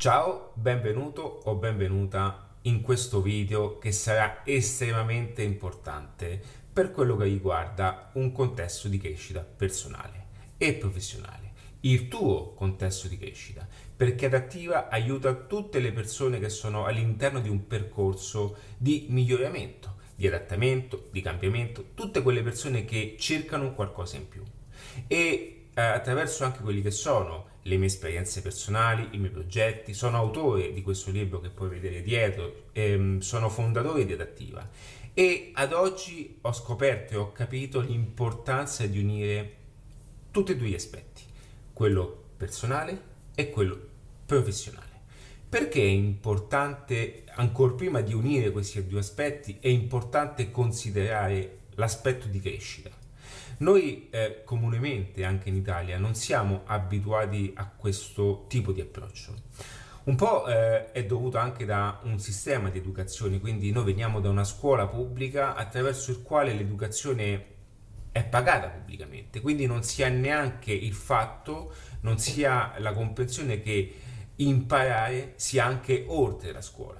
Ciao, benvenuto o benvenuta in questo video che sarà estremamente importante per quello che riguarda un contesto di crescita personale e professionale, il tuo contesto di crescita, perché Adattiva aiuta tutte le persone che sono all'interno di un percorso di miglioramento, di adattamento, di cambiamento, tutte quelle persone che cercano qualcosa in più. E eh, attraverso anche quelli che sono le mie esperienze personali, i miei progetti. Sono autore di questo libro che puoi vedere dietro, ehm, sono fondatore di Adattiva e ad oggi ho scoperto e ho capito l'importanza di unire tutti e due gli aspetti, quello personale e quello professionale. Perché è importante, ancora prima di unire questi due aspetti, è importante considerare l'aspetto di crescita? Noi eh, comunemente, anche in Italia, non siamo abituati a questo tipo di approccio. Un po' eh, è dovuto anche da un sistema di educazione, quindi noi veniamo da una scuola pubblica attraverso il quale l'educazione è pagata pubblicamente, quindi non si ha neanche il fatto, non si ha la comprensione che imparare sia anche oltre la scuola.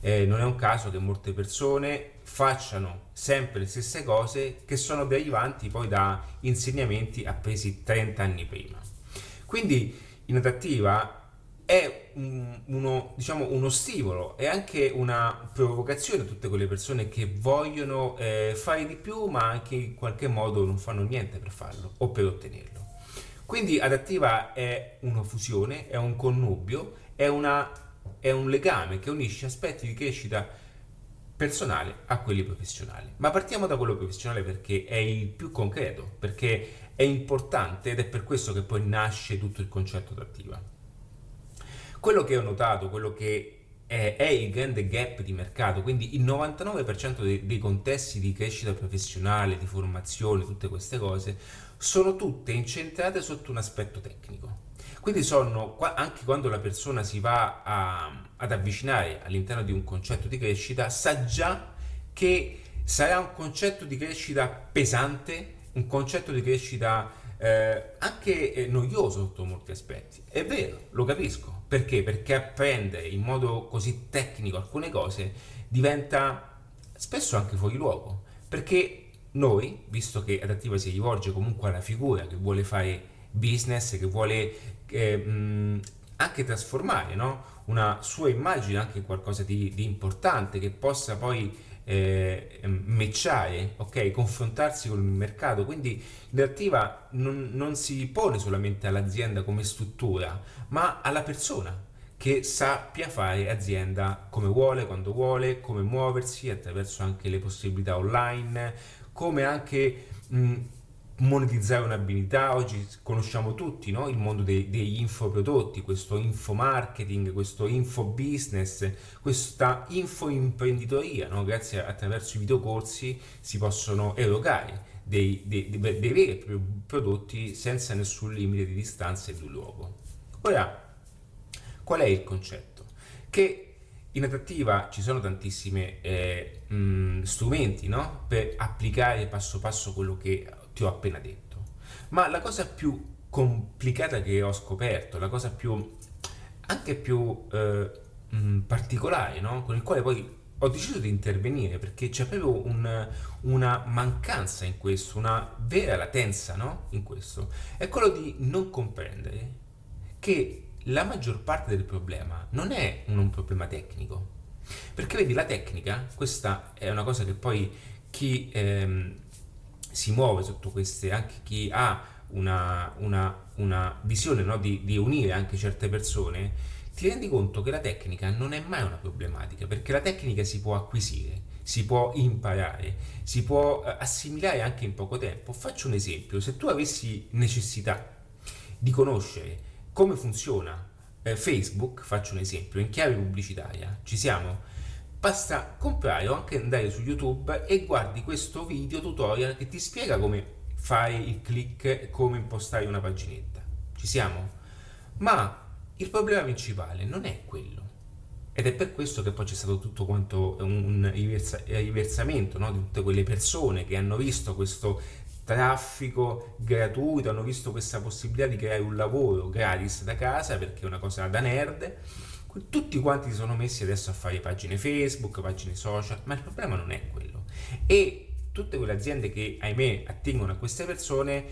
Eh, non è un caso che molte persone facciano sempre le stesse cose che sono derivanti poi da insegnamenti appresi 30 anni prima. Quindi in adattiva è un, uno, diciamo, uno stimolo e anche una provocazione a tutte quelle persone che vogliono eh, fare di più ma anche in qualche modo non fanno niente per farlo o per ottenerlo. Quindi adattiva è una fusione, è un connubio, è, una, è un legame che unisce aspetti di crescita personale a quelli professionali. Ma partiamo da quello professionale perché è il più concreto, perché è importante ed è per questo che poi nasce tutto il concetto d'attiva. Quello che ho notato, quello che è, è il grande gap di mercato, quindi il 99% dei, dei contesti di crescita professionale, di formazione, tutte queste cose, sono tutte incentrate sotto un aspetto tecnico. Quindi sono, anche quando la persona si va a, ad avvicinare all'interno di un concetto di crescita, sa già che sarà un concetto di crescita pesante, un concetto di crescita eh, anche eh, noioso sotto molti aspetti. È vero, lo capisco. Perché? Perché apprendere in modo così tecnico alcune cose diventa spesso anche fuori luogo. Perché noi, visto che Adattiva si rivolge comunque alla figura che vuole fare business, che vuole eh, mh, anche trasformare no? una sua immagine anche in qualcosa di, di importante che possa poi eh, matchare, ok, confrontarsi con il mercato. Quindi l'attiva non, non si pone solamente all'azienda come struttura, ma alla persona che sappia fare azienda come vuole, quando vuole, come muoversi attraverso anche le possibilità online, come anche mh, monetizzare un'abilità, oggi conosciamo tutti no? il mondo dei, degli infoprodotti, questo info marketing, questo info business, questa info imprenditoria, no? grazie attraverso i videocorsi si possono erogare dei, dei, dei, dei veri e propri prodotti senza nessun limite di distanza e di luogo. Ora, qual è il concetto? Che in attrattiva ci sono tantissimi eh, strumenti no? per applicare passo passo quello che ti ho appena detto. Ma la cosa più complicata che ho scoperto, la cosa più anche più eh, mh, particolare, no? con il quale poi ho deciso di intervenire perché c'è proprio un, una mancanza in questo, una vera latenza no? in questo, è quello di non comprendere che la maggior parte del problema non è un, un problema tecnico. Perché vedi, la tecnica, questa è una cosa che poi chi ehm, si muove sotto queste, anche chi ha una, una, una visione no, di, di unire anche certe persone, ti rendi conto che la tecnica non è mai una problematica, perché la tecnica si può acquisire, si può imparare, si può eh, assimilare anche in poco tempo. Faccio un esempio, se tu avessi necessità di conoscere come funziona eh, Facebook, faccio un esempio, in chiave pubblicitaria, ci siamo? Basta comprare o anche andare su YouTube e guardi questo video tutorial che ti spiega come fare il click e come impostare una paginetta. Ci siamo? Ma il problema principale non è quello. Ed è per questo che poi c'è stato tutto quanto un riversa- riversamento no? di tutte quelle persone che hanno visto questo traffico gratuito, hanno visto questa possibilità di creare un lavoro gratis da casa perché è una cosa da nerd. Tutti quanti si sono messi adesso a fare pagine Facebook, pagine social, ma il problema non è quello. E tutte quelle aziende che, ahimè, attingono a queste persone,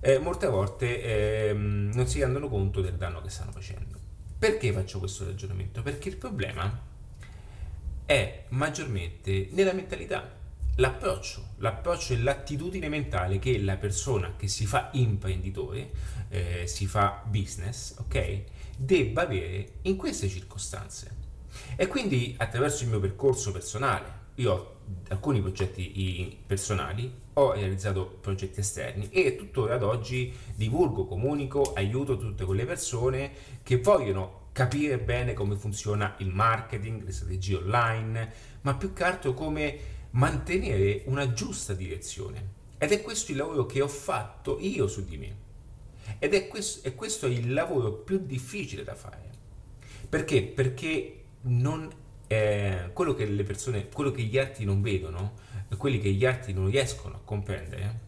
eh, molte volte eh, non si rendono conto del danno che stanno facendo. Perché faccio questo ragionamento? Perché il problema è maggiormente nella mentalità l'approccio, l'approccio e l'attitudine mentale che la persona che si fa imprenditore, eh, si fa business, ok, debba avere in queste circostanze. E quindi attraverso il mio percorso personale, io ho alcuni progetti personali, ho realizzato progetti esterni e tuttora ad oggi divulgo, comunico, aiuto tutte quelle persone che vogliono capire bene come funziona il marketing, le strategie online, ma più che altro come mantenere una giusta direzione. Ed è questo il lavoro che ho fatto io su di me. Ed è questo, e questo è il lavoro più difficile da fare. Perché? Perché non, eh, quello che le persone, quello che gli altri non vedono, quelli che gli altri non riescono a comprendere,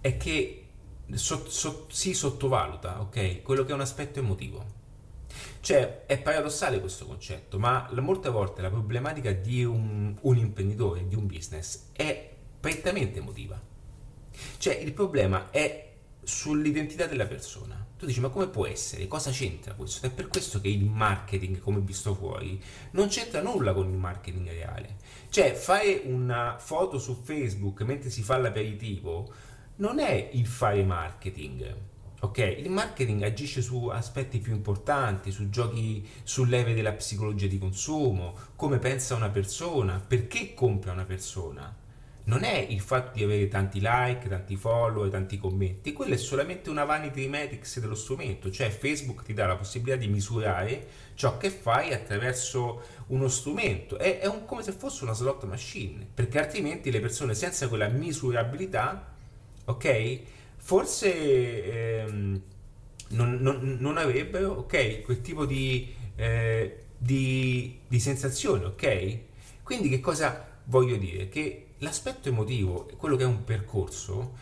è che so, so, si sottovaluta, ok? Quello che è un aspetto emotivo. Cioè, è paradossale questo concetto, ma molte volte la problematica di un, un imprenditore, di un business, è prettamente emotiva. Cioè, il problema è sull'identità della persona. Tu dici, ma come può essere? Cosa c'entra questo? È per questo che il marketing, come visto fuori, non c'entra nulla con il marketing reale. Cioè, fare una foto su Facebook mentre si fa l'aperitivo non è il fare marketing Ok, il marketing agisce su aspetti più importanti, su giochi, sul leve della psicologia di consumo, come pensa una persona, perché compra una persona. Non è il fatto di avere tanti like, tanti follow, tanti commenti, quello è solamente una vanity metrics dello strumento, cioè Facebook ti dà la possibilità di misurare ciò che fai attraverso uno strumento, è, è un, come se fosse una slot machine, perché altrimenti le persone senza quella misurabilità, ok? Forse ehm, non, non, non, avrebbero okay, quel tipo di, eh, di, di sensazione, ok? Quindi che cosa voglio dire? Che l'aspetto emotivo, quello che è un percorso,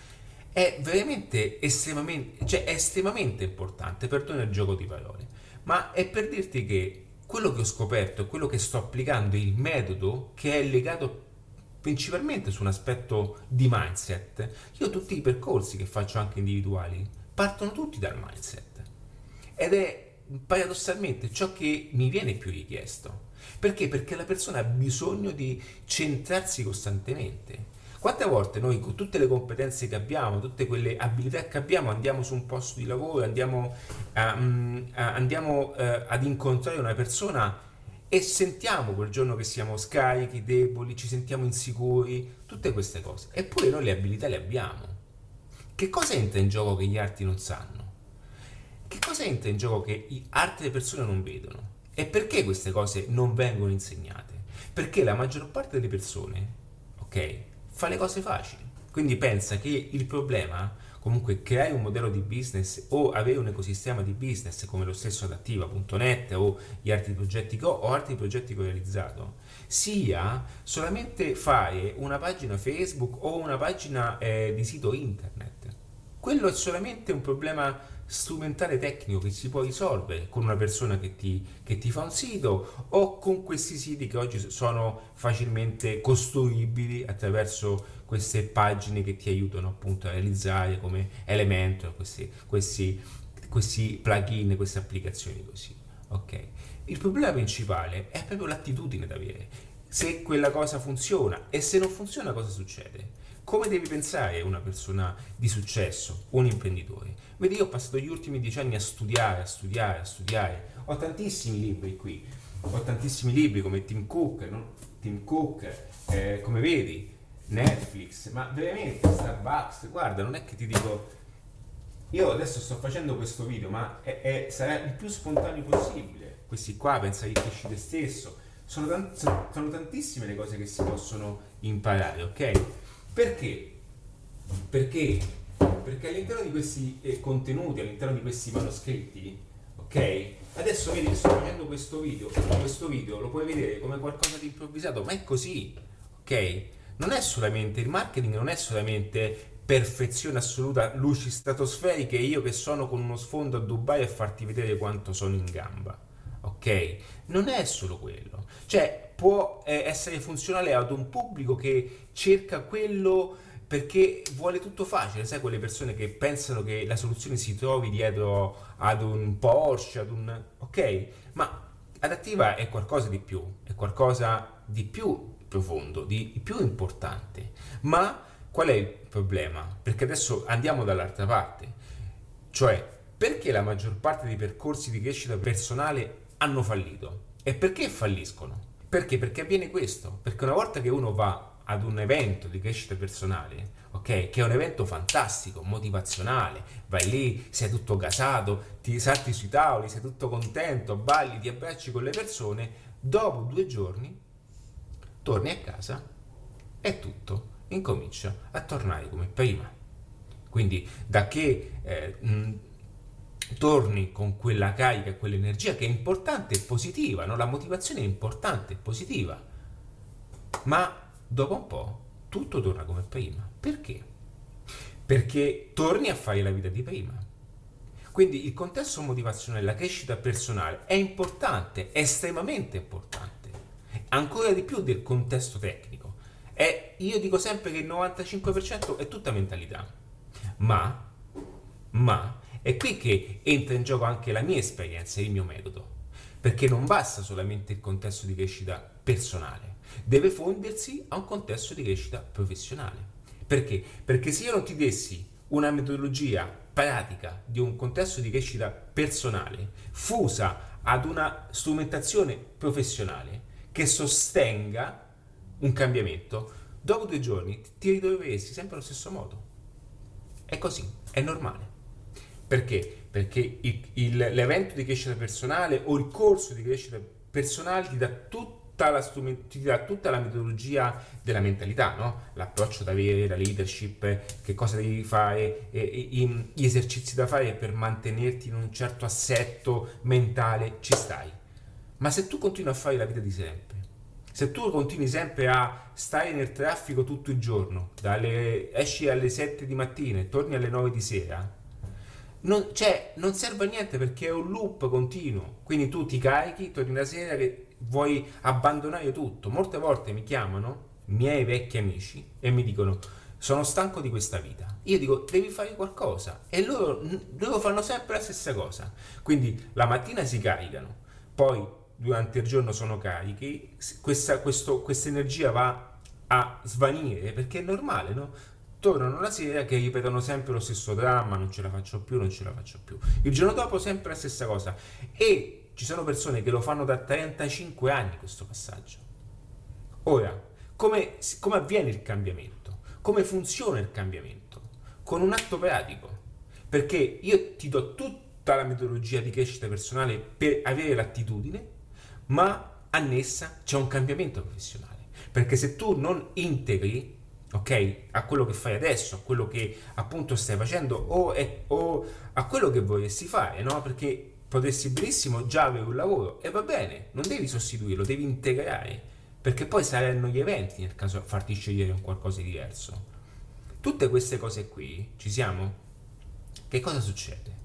è veramente estremamente, cioè è estremamente importante, perdona il gioco di parole, ma è per dirti che quello che ho scoperto quello che sto applicando il metodo che è legato principalmente su un aspetto di mindset, io tutti i percorsi che faccio anche individuali partono tutti dal mindset. Ed è paradossalmente ciò che mi viene più richiesto. Perché? Perché la persona ha bisogno di centrarsi costantemente. Quante volte noi con tutte le competenze che abbiamo, tutte quelle abilità che abbiamo, andiamo su un posto di lavoro, andiamo, a, mm, a, andiamo uh, ad incontrare una persona e sentiamo quel giorno che siamo scarichi, deboli, ci sentiamo insicuri, tutte queste cose. Eppure noi le abilità le abbiamo. Che cosa entra in gioco che gli altri non sanno? Che cosa entra in gioco che altre persone non vedono? E perché queste cose non vengono insegnate? Perché la maggior parte delle persone, ok, fa le cose facili. Quindi pensa che il problema comunque creare un modello di business o avere un ecosistema di business come lo stesso adattiva.net o gli altri progetti che ho o altri progetti che ho realizzato. Sia solamente fare una pagina Facebook o una pagina eh, di sito internet. Quello è solamente un problema strumentale tecnico che si può risolvere con una persona che ti, che ti, fa un sito o con questi siti che oggi sono facilmente costruibili attraverso queste pagine che ti aiutano appunto a realizzare come Elementor questi, questi, questi plugin, queste applicazioni così. Ok. Il problema principale è proprio l'attitudine da avere. Se quella cosa funziona e se non funziona cosa succede? Come devi pensare una persona di successo, un imprenditore? Vedi, io ho passato gli ultimi dieci anni a studiare, a studiare, a studiare. Ho tantissimi libri qui, ho tantissimi libri come Tim Cook, no? Tim Cook, eh, come vedi, Netflix, ma veramente Starbucks, guarda, non è che ti dico... Io adesso sto facendo questo video, ma è, è, sarà il più spontaneo possibile. Questi qua, pensa che cresci te stesso. Sono, tant- sono tantissime le cose che si possono imparare, ok? Perché? Perché? Perché all'interno di questi eh, contenuti, all'interno di questi manoscritti, ok? Adesso vedi sto facendo questo video, questo video lo puoi vedere come qualcosa di improvvisato, ma è così, ok? non è solamente il marketing, non è solamente perfezione assoluta, luci stratosferiche io che sono con uno sfondo a Dubai a farti vedere quanto sono in gamba. Ok? Non è solo quello. Cioè, può eh, essere funzionale ad un pubblico che cerca quello perché vuole tutto facile, sai quelle persone che pensano che la soluzione si trovi dietro ad un Porsche, ad un... ok? Ma adattiva è qualcosa di più, è qualcosa di più profondo, di più importante. Ma qual è il problema? Perché adesso andiamo dall'altra parte, cioè perché la maggior parte dei percorsi di crescita personale hanno fallito? E perché falliscono? Perché? Perché avviene questo, perché una volta che uno va ad un evento di crescita personale, ok? Che è un evento fantastico, motivazionale, vai lì, sei tutto gasato, ti salti sui tavoli, sei tutto contento, balli, ti abbracci con le persone, dopo due giorni torni a casa e tutto incomincia a tornare come prima. Quindi da che eh, torni con quella carica, quell'energia che è importante e positiva, no? la motivazione è importante e positiva, ma dopo un po' tutto torna come prima. Perché? Perché torni a fare la vita di prima. Quindi il contesto motivazionale, la crescita personale è importante, è estremamente importante, ancora di più del contesto tecnico. È, io dico sempre che il 95% è tutta mentalità, ma, ma è qui che entra in gioco anche la mia esperienza, il mio metodo, perché non basta solamente il contesto di crescita personale, deve fondersi a un contesto di crescita professionale. Perché? Perché se io non ti dessi una metodologia pratica di un contesto di crescita personale fusa ad una strumentazione professionale che sostenga un cambiamento, dopo due giorni ti ritroveresti sempre allo stesso modo. È così, è normale. Perché? Perché il, il, l'evento di crescita personale o il corso di crescita personale ti dà tutta la, ti dà tutta la metodologia della mentalità, no? l'approccio da avere, la leadership, che cosa devi fare, e, e, gli esercizi da fare per mantenerti in un certo assetto mentale, ci stai. Ma se tu continui a fare la vita di sempre, se tu continui sempre a stare nel traffico tutto il giorno, dalle, esci alle 7 di mattina e torni alle 9 di sera, non, cioè, non serve a niente perché è un loop continuo. Quindi tu ti carichi, torni la sera che vuoi abbandonare tutto. Molte volte mi chiamano miei vecchi amici e mi dicono sono stanco di questa vita. Io dico devi fare qualcosa e loro, loro fanno sempre la stessa cosa. Quindi la mattina si caricano, poi durante il giorno sono carichi, questa, questo, questa energia va a svanire perché è normale, no? Tornano la sera che ripetono sempre lo stesso dramma, non ce la faccio più, non ce la faccio più. Il giorno dopo sempre la stessa cosa. E ci sono persone che lo fanno da 35 anni questo passaggio. Ora, come, come avviene il cambiamento? Come funziona il cambiamento? Con un atto pratico. Perché io ti do tutta la metodologia di crescita personale per avere l'attitudine, ma annessa c'è un cambiamento professionale. Perché se tu non integri ok? A quello che fai adesso, a quello che appunto stai facendo o, è, o a quello che vorresti fare, no? Perché potresti benissimo già avere un lavoro e va bene, non devi sostituirlo, devi integrare, perché poi saranno gli eventi nel caso farti scegliere un qualcosa di diverso. Tutte queste cose qui, ci siamo? Che cosa succede?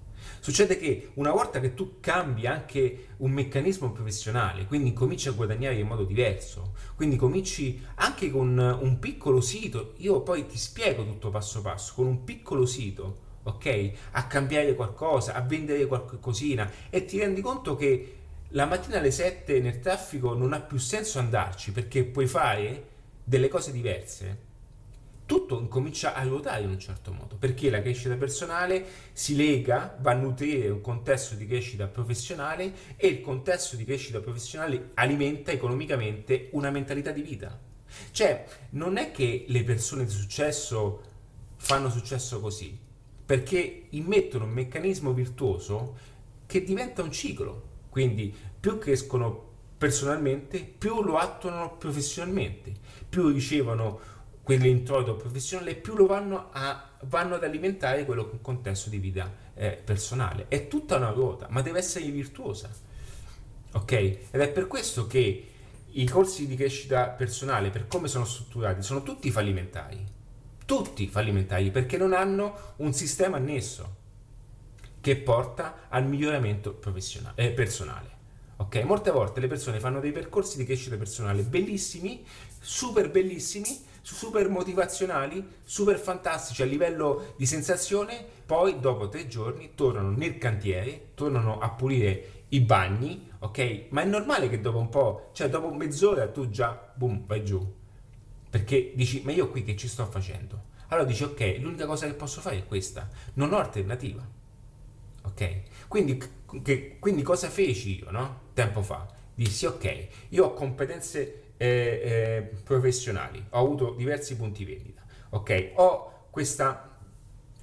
Succede che una volta che tu cambi anche un meccanismo professionale, quindi cominci a guadagnare in modo diverso, quindi cominci anche con un piccolo sito, io poi ti spiego tutto passo passo, con un piccolo sito, ok? A cambiare qualcosa, a vendere qualcosina e ti rendi conto che la mattina alle 7 nel traffico non ha più senso andarci perché puoi fare delle cose diverse tutto incomincia a ruotare in un certo modo, perché la crescita personale si lega, va a nutrire un contesto di crescita professionale e il contesto di crescita professionale alimenta economicamente una mentalità di vita. Cioè, non è che le persone di successo fanno successo così, perché immettono un meccanismo virtuoso che diventa un ciclo. Quindi più crescono personalmente, più lo attuano professionalmente, più ricevono quell'introito professionale, più lo vanno, a, vanno ad alimentare quello che un contesto di vita eh, personale. È tutta una ruota, ma deve essere virtuosa. Ok? Ed è per questo che i corsi di crescita personale, per come sono strutturati, sono tutti fallimentari. Tutti fallimentari perché non hanno un sistema annesso che porta al miglioramento eh, personale. Ok? Molte volte le persone fanno dei percorsi di crescita personale bellissimi, super bellissimi, super motivazionali, super fantastici a livello di sensazione, poi dopo tre giorni tornano nel cantiere, tornano a pulire i bagni, ok? Ma è normale che dopo un po', cioè dopo mezz'ora tu già, boom, vai giù. Perché dici, ma io qui che ci sto facendo? Allora dici, ok, l'unica cosa che posso fare è questa, non ho alternativa. Ok? Quindi, che, quindi cosa feci io, no? Tempo fa. Dissi, ok, io ho competenze eh, professionali, ho avuto diversi punti vendita, ok? Ho questa,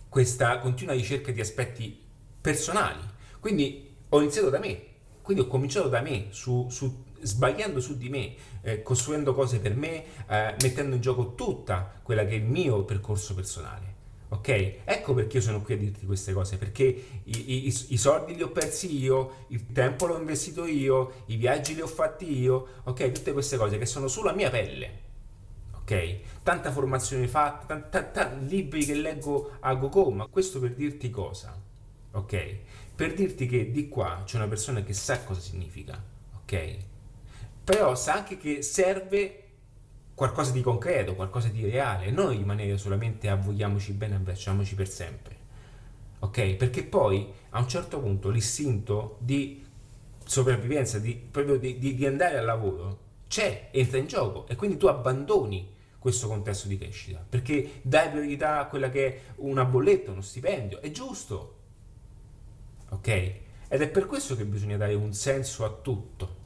questa continua ricerca di aspetti personali, quindi ho iniziato da me, quindi ho cominciato da me, su, su, sbagliando su di me, eh, costruendo cose per me, eh, mettendo in gioco tutta quella che è il mio percorso personale. Ok? Ecco perché io sono qui a dirti queste cose, perché i, i, i, soldi li ho persi io, il tempo l'ho investito io, i viaggi li ho fatti io, ok? Tutte queste cose che sono sulla mia pelle. Ok? Tanta formazione fatta, tanti libri che leggo a go ma questo per dirti cosa? Ok? per dirti che di qua c'è una persona che sa cosa significa, ok? Però sa anche che serve qualcosa di concreto, qualcosa di reale, non rimanere solamente a vogliamoci bene, abbracciamoci per sempre, ok? Perché poi a un certo punto l'istinto di sopravvivenza, di, proprio di, di, di andare al lavoro, c'è, entra in gioco. E quindi tu abbandoni questo contesto di crescita. Perché dai priorità a quella che è una bolletta, uno stipendio, è giusto, ok? Ed è per questo che bisogna dare un senso a tutto,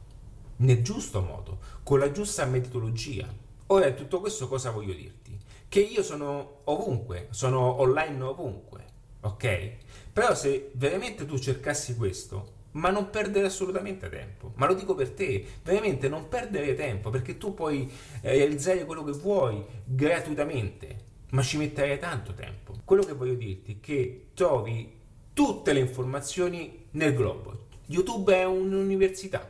nel giusto modo, con la giusta metodologia. Ora, tutto questo cosa voglio dirti? Che io sono ovunque, sono online ovunque, ok? Però se veramente tu cercassi questo, ma non perdere assolutamente tempo. Ma lo dico per te, veramente non perdere tempo, perché tu puoi eh, realizzare quello che vuoi gratuitamente, ma ci metterai tanto tempo. Quello che voglio dirti è che trovi tutte le informazioni nel globo. YouTube è un'università,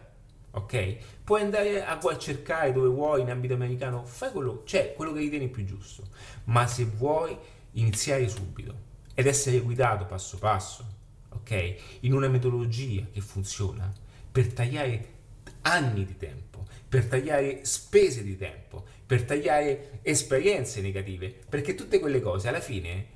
ok? Puoi andare a, a cercare dove vuoi in ambito americano, fai quello, cioè quello che ritieni più giusto, ma se vuoi iniziare subito ed essere guidato passo passo, ok? In una metodologia che funziona per tagliare anni di tempo, per tagliare spese di tempo, per tagliare esperienze negative, perché tutte quelle cose alla fine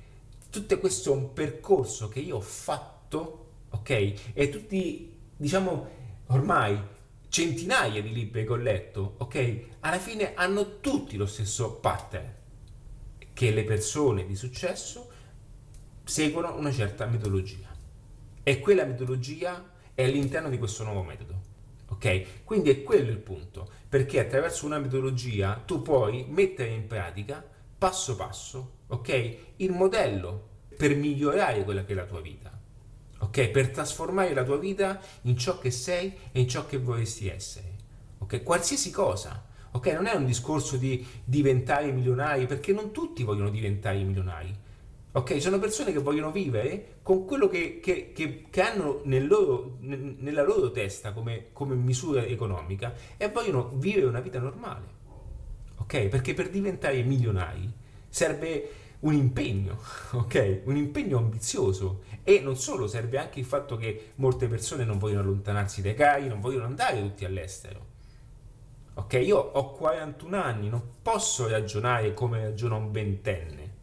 tutto questo è un percorso che io ho fatto, ok? E tutti, diciamo, ormai centinaia di libri che ho letto, ok? Alla fine hanno tutti lo stesso pattern, che le persone di successo seguono una certa metodologia. E quella metodologia è all'interno di questo nuovo metodo. Ok? Quindi è quello il punto, perché attraverso una metodologia tu puoi mettere in pratica passo passo, ok? Il modello per migliorare quella che è la tua vita, ok? Per trasformare la tua vita in ciò che sei e in ciò che vorresti essere, ok? Qualsiasi cosa, ok? Non è un discorso di diventare milionari, perché non tutti vogliono diventare milionari, ok? Sono persone che vogliono vivere con quello che, che, che, che hanno nel loro, nella loro testa come, come misura economica e vogliono vivere una vita normale ok? Perché per diventare milionari serve un impegno, ok? Un impegno ambizioso e non solo, serve anche il fatto che molte persone non vogliono allontanarsi dai cari, non vogliono andare tutti all'estero. Ok, io ho 41 anni, non posso ragionare come ragiona un ventenne.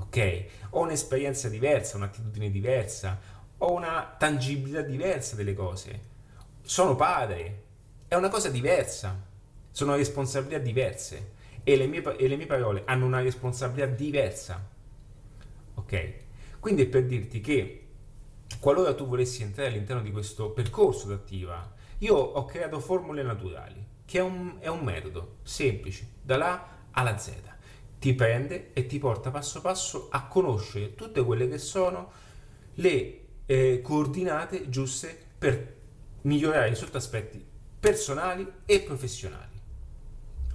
Ok? Ho un'esperienza diversa, un'attitudine diversa, ho una tangibilità diversa delle cose. Sono padre, è una cosa diversa sono responsabilità diverse e le, mie, e le mie parole hanno una responsabilità diversa. Ok? Quindi è per dirti che qualora tu volessi entrare all'interno di questo percorso d'attiva, io ho creato formule naturali, che è un, è un metodo semplice, dall'A alla Z. Ti prende e ti porta passo passo a conoscere tutte quelle che sono le eh, coordinate giuste per migliorare sotto aspetti personali e professionali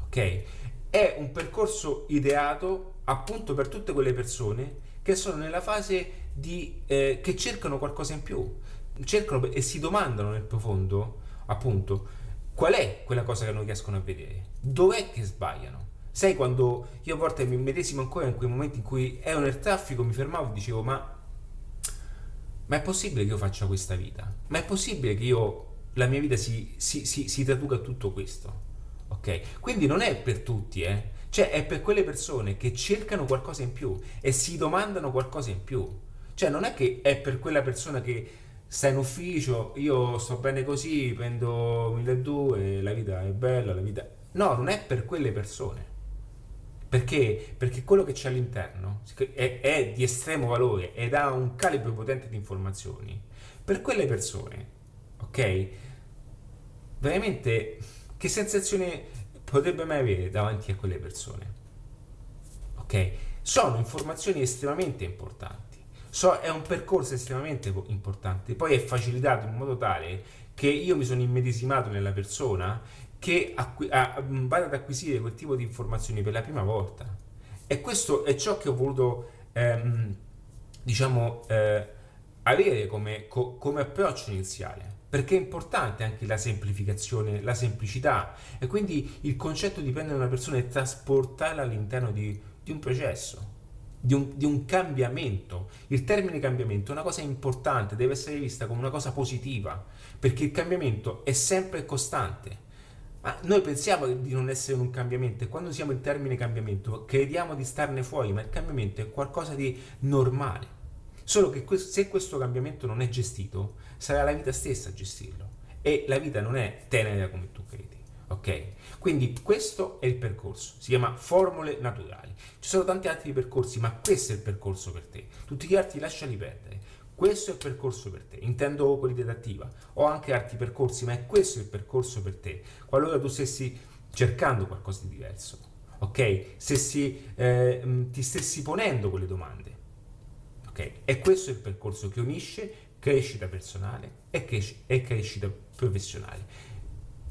ok? È un percorso ideato appunto per tutte quelle persone che sono nella fase di eh, che cercano qualcosa in più, cercano e si domandano nel profondo, appunto, qual è quella cosa che non riescono a vedere? Dov'è che sbagliano? Sai quando io a volte mi medesimo ancora in quei momenti in cui ero nel traffico, mi fermavo e dicevo ma, ma è possibile che io faccia questa vita? Ma è possibile che io, la mia vita si, si, si, si traduca a tutto questo? Ok? Quindi non è per tutti, eh? Cioè è per quelle persone che cercano qualcosa in più e si domandano qualcosa in più. Cioè non è che è per quella persona che sta in ufficio, io sto bene così, prendo 1200, la vita è bella, la vita... No, non è per quelle persone. Perché? Perché quello che c'è all'interno è, è, di estremo valore ed ha un calibro potente di informazioni. Per quelle persone, ok? Veramente, che sensazione potrebbe mai avere davanti a quelle persone? Ok? Sono informazioni estremamente importanti. So, è un percorso estremamente importante, poi è facilitato in modo tale che io mi sono immedesimato nella persona che acqu- a, vada ad acquisire quel tipo di informazioni per la prima volta. E questo è ciò che ho voluto, ehm, diciamo, eh, avere come, co- come approccio iniziale perché è importante anche la semplificazione, la semplicità e quindi il concetto di prendere una persona e trasportarla all'interno di, di un processo di un, di un, cambiamento. Il termine cambiamento è una cosa importante, deve essere vista come una cosa positiva, perché il cambiamento è sempre costante. Ma noi pensiamo di non essere un cambiamento e quando usiamo il termine cambiamento crediamo di starne fuori, ma il cambiamento è qualcosa di normale. Solo che questo, se questo cambiamento non è gestito, sarà la vita stessa a gestirlo. E la vita non è tenera come tu credi. Ok? Quindi questo è il percorso, si chiama formule naturali. Ci sono tanti altri percorsi, ma questo è il percorso per te. Tutti gli altri lasciali perdere. Questo è il percorso per te. Intendo quelli dedattiva. Ho anche altri percorsi, ma è questo il percorso per te. Qualora tu stessi cercando qualcosa di diverso, ok? Se eh, ti stessi ponendo quelle domande, ok? E questo è il percorso che unisce crescita personale e, cres- e crescita professionale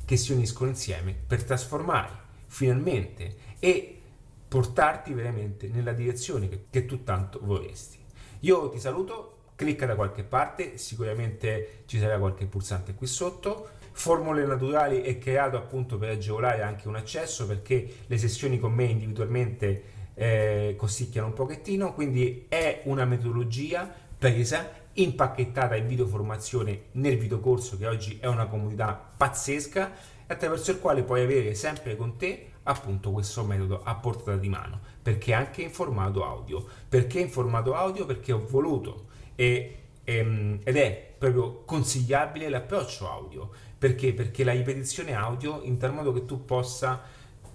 che si uniscono insieme per trasformare finalmente e portarti veramente nella direzione che, che tu tanto vorresti. Io ti saluto, clicca da qualche parte, sicuramente ci sarà qualche pulsante qui sotto. Formule Naturali è creato appunto per agevolare anche un accesso perché le sessioni con me individualmente eh, costicchiano un pochettino, quindi è una metodologia presa impacchettata in video formazione nel videocorso che oggi è una comunità pazzesca attraverso il quale puoi avere sempre con te appunto questo metodo a portata di mano. Perché anche in formato audio. Perché in formato audio? Perché ho voluto. E, e, ehm, ed è proprio consigliabile l'approccio audio. Perché? Perché la ripetizione audio in tal modo che tu possa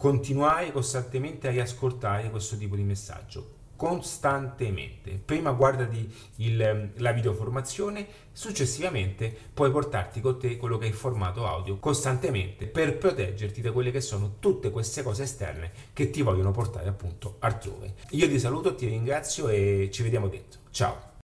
continuare costantemente a riascoltare questo tipo di messaggio costantemente. Prima guardati il, la videoformazione, successivamente puoi portarti con te quello che è il formato audio costantemente per proteggerti da quelle che sono tutte queste cose esterne che ti vogliono portare appunto altrove. Io ti saluto, ti ringrazio e ci vediamo dentro. Ciao!